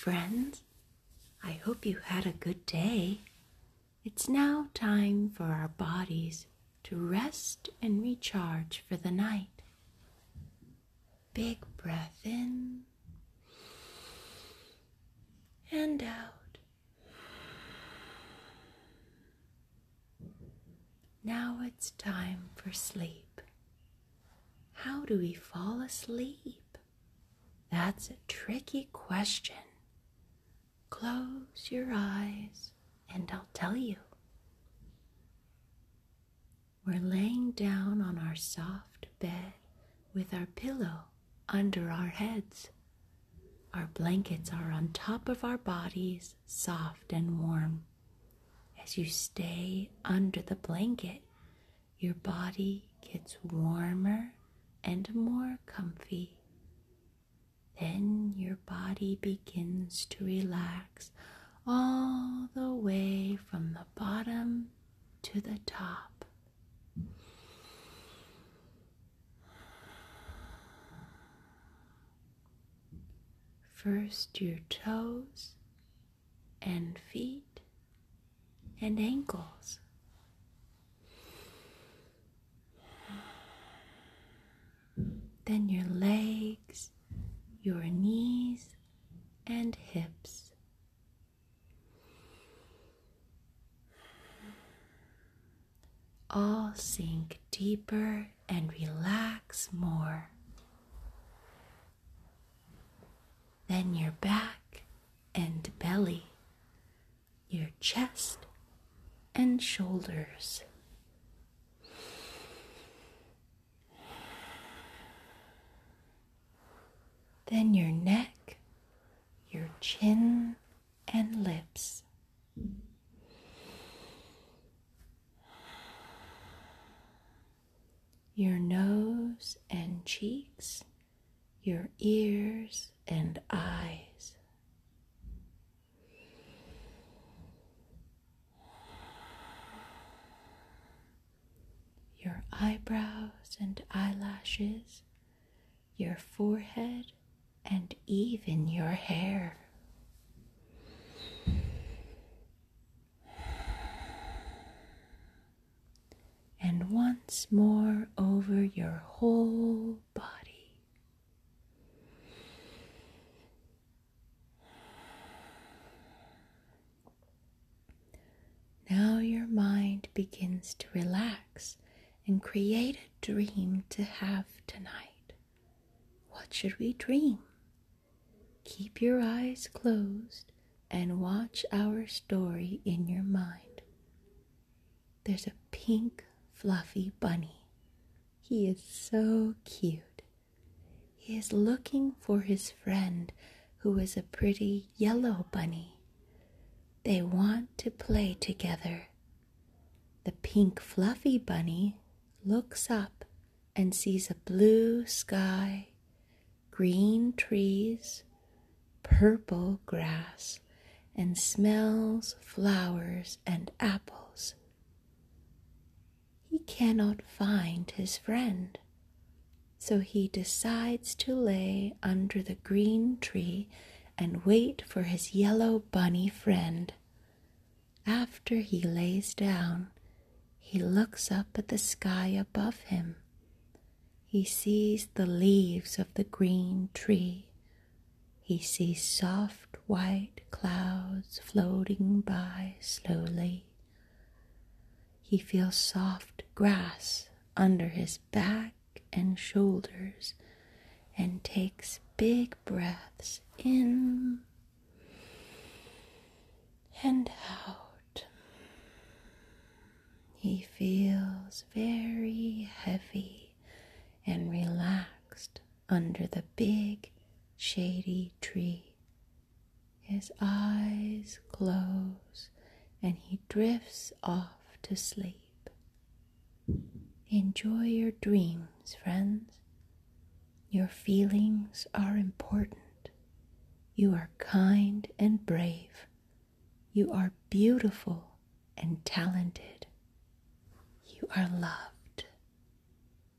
friends. I hope you had a good day. It's now time for our bodies to rest and recharge for the night. Big breath in and out. Now it's time for sleep. How do we fall asleep? That's a tricky question. Close your eyes and I'll tell you. We're laying down on our soft bed with our pillow under our heads. Our blankets are on top of our bodies, soft and warm. As you stay under the blanket, your body gets warmer and more comfy. Then your body begins to relax all the way from the bottom to the top. First, your toes and feet and ankles. Then your legs, your knees, and hips. All sink deeper and relax more. Then your back and belly, your chest and shoulders. Then your neck, your chin and lips. Your nose and cheeks, your ears and eyes. Your eyebrows and eyelashes, your forehead, and even your hair. And once more over your whole body. Now your mind begins to relax and create a dream to have tonight. What should we dream? Keep your eyes closed and watch our story in your mind. There's a pink, fluffy bunny. He is so cute. He is looking for his friend who is a pretty yellow bunny. They want to play together. The pink, fluffy bunny looks up and sees a blue sky, green trees, purple grass, and smells flowers and apples. He cannot find his friend, so he decides to lay under the green tree and wait for his yellow bunny friend. After he lays down, he looks up at the sky above him. He sees the leaves of the green tree. He sees soft white clouds floating by slowly. He feels soft grass under his back and shoulders and takes big breaths in and out. He feels very heavy and relaxed under the big shady tree. His eyes close and he drifts off to sleep. Enjoy your dreams, friends. Your feelings are important. You are kind and brave. You are beautiful and talented. You are loved.